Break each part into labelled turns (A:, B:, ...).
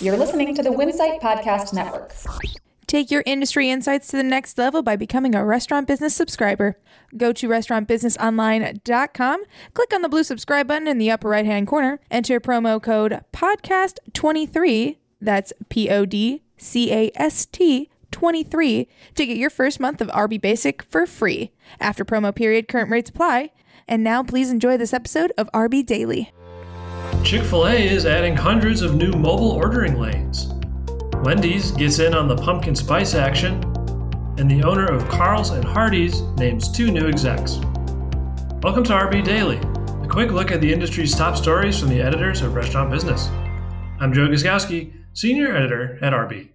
A: You're listening to the Winsight Podcast Network.
B: Take your industry insights to the next level by becoming a restaurant business subscriber. Go to restaurantbusinessonline.com, click on the blue subscribe button in the upper right hand corner, enter promo code PODCAST23, that's P O D C A S T 23, to get your first month of RB Basic for free. After promo period, current rates apply. And now please enjoy this episode of RB Daily.
C: Chick fil A is adding hundreds of new mobile ordering lanes. Wendy's gets in on the pumpkin spice action, and the owner of Carl's and Hardee's names two new execs. Welcome to RB Daily, a quick look at the industry's top stories from the editors of Restaurant Business. I'm Joe Guszkowski, Senior Editor at RB.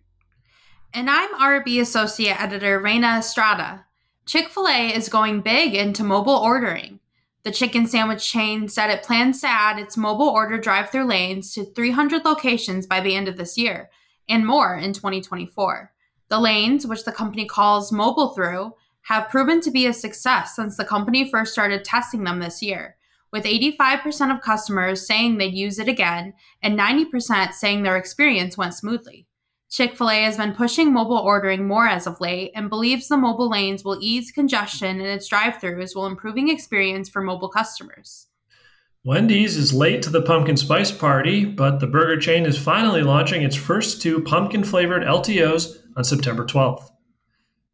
D: And I'm RB Associate Editor Reina Estrada. Chick fil A is going big into mobile ordering. The chicken sandwich chain said it plans to add its mobile order drive through lanes to 300 locations by the end of this year and more in 2024. The lanes, which the company calls Mobile Thru, have proven to be a success since the company first started testing them this year, with 85% of customers saying they'd use it again and 90% saying their experience went smoothly. Chick fil A has been pushing mobile ordering more as of late and believes the mobile lanes will ease congestion in its drive throughs while improving experience for mobile customers.
C: Wendy's is late to the pumpkin spice party, but the burger chain is finally launching its first two pumpkin flavored LTOs on September 12th.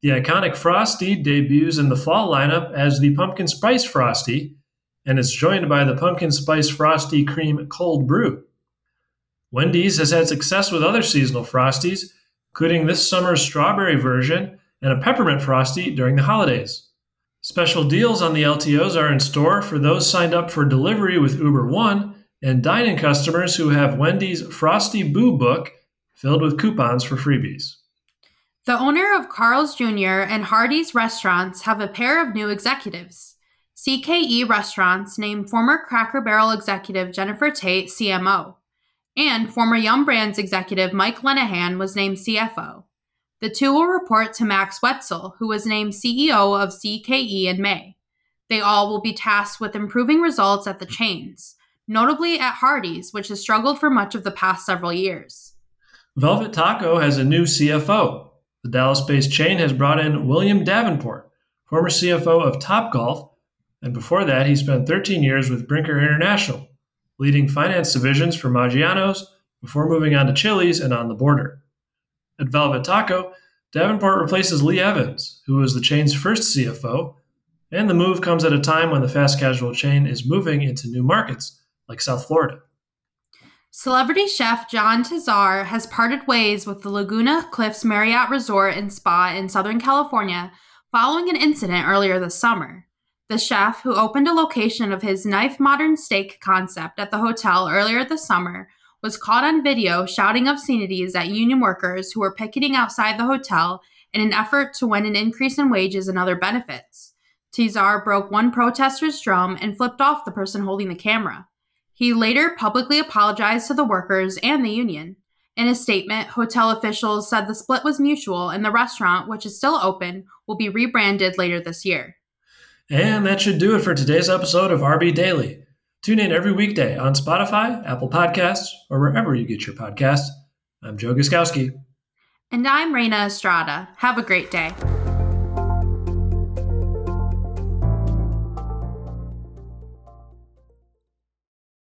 C: The iconic Frosty debuts in the fall lineup as the Pumpkin Spice Frosty and is joined by the Pumpkin Spice Frosty Cream Cold Brew. Wendy's has had success with other seasonal Frosties, including this summer's strawberry version and a peppermint Frosty during the holidays. Special deals on the LTOs are in store for those signed up for delivery with Uber One and dine in customers who have Wendy's Frosty Boo Book filled with coupons for freebies.
D: The owner of Carl's Jr. and Hardee's restaurants have a pair of new executives. CKE Restaurants named former Cracker Barrel executive Jennifer Tate CMO, and former Yum Brands executive Mike Lenahan was named CFO. The two will report to Max Wetzel, who was named CEO of CKE in May. They all will be tasked with improving results at the chains, notably at Hardee's, which has struggled for much of the past several years.
C: Velvet Taco has a new CFO. The Dallas based chain has brought in William Davenport, former CFO of Topgolf, and before that, he spent 13 years with Brinker International, leading finance divisions for Maggiano's before moving on to Chili's and on the border. At Velvet Taco, Davenport replaces Lee Evans, who was the chain's first CFO, and the move comes at a time when the fast casual chain is moving into new markets like South Florida.
D: Celebrity chef John Tesar has parted ways with the Laguna Cliffs Marriott Resort and Spa in Southern California following an incident earlier this summer. The chef, who opened a location of his knife modern steak concept at the hotel earlier this summer, was caught on video shouting obscenities at union workers who were picketing outside the hotel in an effort to win an increase in wages and other benefits. Tesar broke one protester's drum and flipped off the person holding the camera. He later publicly apologized to the workers and the union. In a statement, hotel officials said the split was mutual and the restaurant, which is still open, will be rebranded later this year.
C: And that should do it for today's episode of RB Daily. Tune in every weekday on Spotify, Apple Podcasts, or wherever you get your podcasts. I'm Joe Guszkowski.
D: And I'm Reina Estrada. Have a great day.